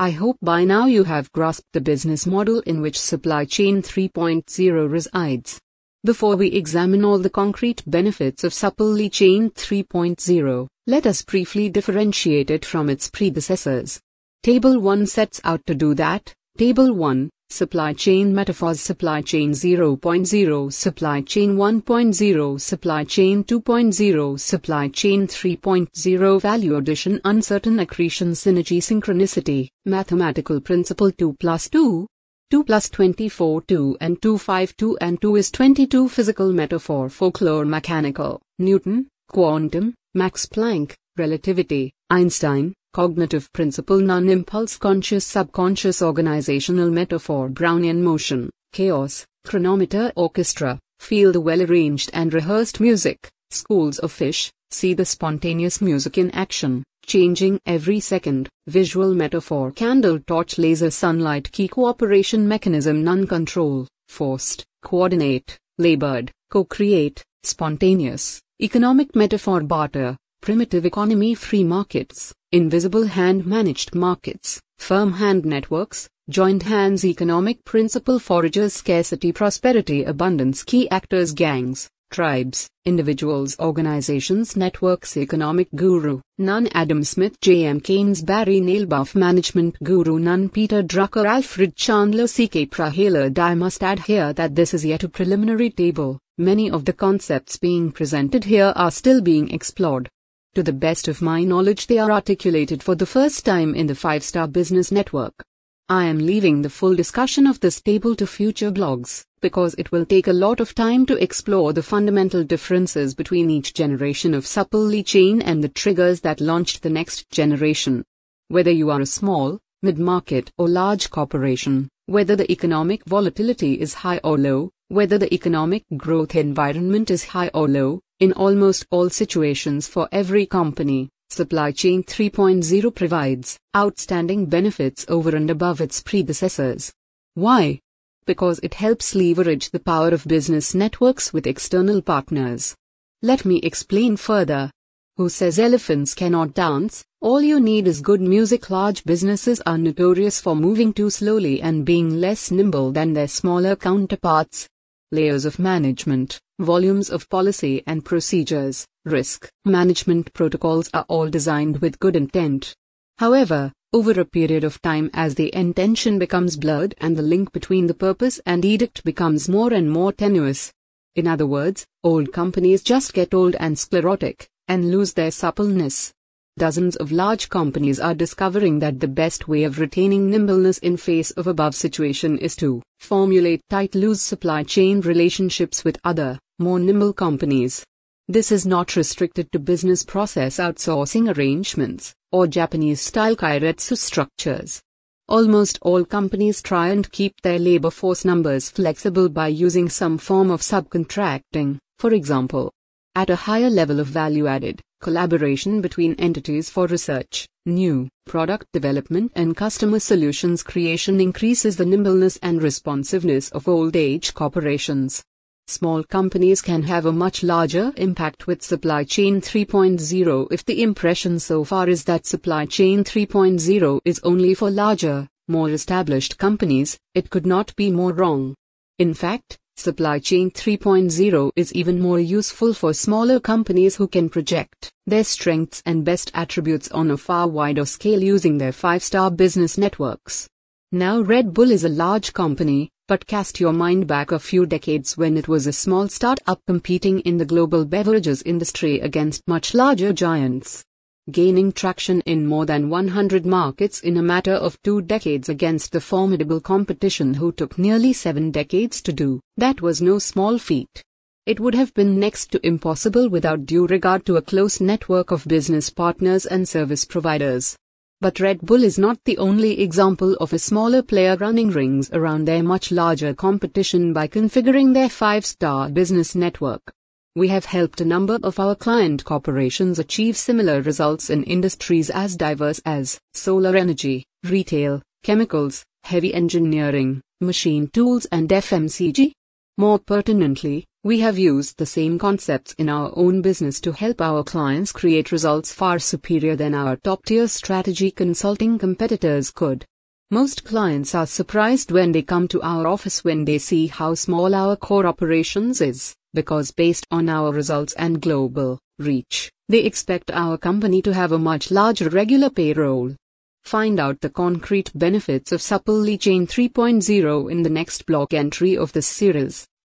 I hope by now you have grasped the business model in which Supply Chain 3.0 resides. Before we examine all the concrete benefits of Supply Chain 3.0, let us briefly differentiate it from its predecessors. Table 1 sets out to do that. Table 1 Supply Chain Metaphors Supply Chain 0.0 Supply Chain 1.0 Supply Chain 2.0 Supply Chain 3.0 Value Addition Uncertain Accretion Synergy Synchronicity Mathematical Principle 2 plus 2 2 plus 24 2 and 2 5 2 and 2 is 22 Physical Metaphor Folklore Mechanical Newton Quantum Max Planck Relativity Einstein Cognitive principle non-impulse conscious subconscious organizational metaphor Brownian motion, chaos, chronometer orchestra, feel the well-arranged and rehearsed music, schools of fish, see the spontaneous music in action, changing every second, visual metaphor candle torch laser sunlight key cooperation mechanism non-control, forced, coordinate, labored, co-create, spontaneous, economic metaphor barter, primitive economy free markets, invisible hand managed markets, firm hand networks, joined hands economic principle foragers scarcity prosperity abundance key actors gangs, tribes, individuals organizations networks economic guru, none Adam Smith J.M. Keynes Barry Nalebuff management guru none Peter Drucker Alfred Chandler C.K. Prahalad I must add here that this is yet a preliminary table, many of the concepts being presented here are still being explored. To the best of my knowledge, they are articulated for the first time in the 5 Star Business Network. I am leaving the full discussion of this table to future blogs, because it will take a lot of time to explore the fundamental differences between each generation of supply chain and the triggers that launched the next generation. Whether you are a small, mid-market or large corporation, whether the economic volatility is high or low, whether the economic growth environment is high or low, in almost all situations for every company, Supply Chain 3.0 provides outstanding benefits over and above its predecessors. Why? Because it helps leverage the power of business networks with external partners. Let me explain further. Who says elephants cannot dance? All you need is good music. Large businesses are notorious for moving too slowly and being less nimble than their smaller counterparts. Layers of management, volumes of policy and procedures, risk management protocols are all designed with good intent. However, over a period of time as the intention becomes blurred and the link between the purpose and edict becomes more and more tenuous. In other words, old companies just get old and sclerotic, and lose their suppleness. Dozens of large companies are discovering that the best way of retaining nimbleness in face of above situation is to formulate tight loose supply chain relationships with other more nimble companies. This is not restricted to business process outsourcing arrangements or Japanese style keiretsu structures. Almost all companies try and keep their labor force numbers flexible by using some form of subcontracting, for example. At a higher level of value added, collaboration between entities for research, new product development, and customer solutions creation increases the nimbleness and responsiveness of old age corporations. Small companies can have a much larger impact with Supply Chain 3.0 if the impression so far is that Supply Chain 3.0 is only for larger, more established companies, it could not be more wrong. In fact, Supply Chain 3.0 is even more useful for smaller companies who can project their strengths and best attributes on a far wider scale using their 5-star business networks. Now Red Bull is a large company, but cast your mind back a few decades when it was a small startup competing in the global beverages industry against much larger giants. Gaining traction in more than 100 markets in a matter of two decades against the formidable competition who took nearly seven decades to do, that was no small feat. It would have been next to impossible without due regard to a close network of business partners and service providers. But Red Bull is not the only example of a smaller player running rings around their much larger competition by configuring their five star business network. We have helped a number of our client corporations achieve similar results in industries as diverse as solar energy, retail, chemicals, heavy engineering, machine tools, and FMCG. More pertinently, We have used the same concepts in our own business to help our clients create results far superior than our top tier strategy consulting competitors could. Most clients are surprised when they come to our office when they see how small our core operations is, because based on our results and global reach, they expect our company to have a much larger regular payroll. Find out the concrete benefits of Supplely Chain 3.0 in the next blog entry of this series.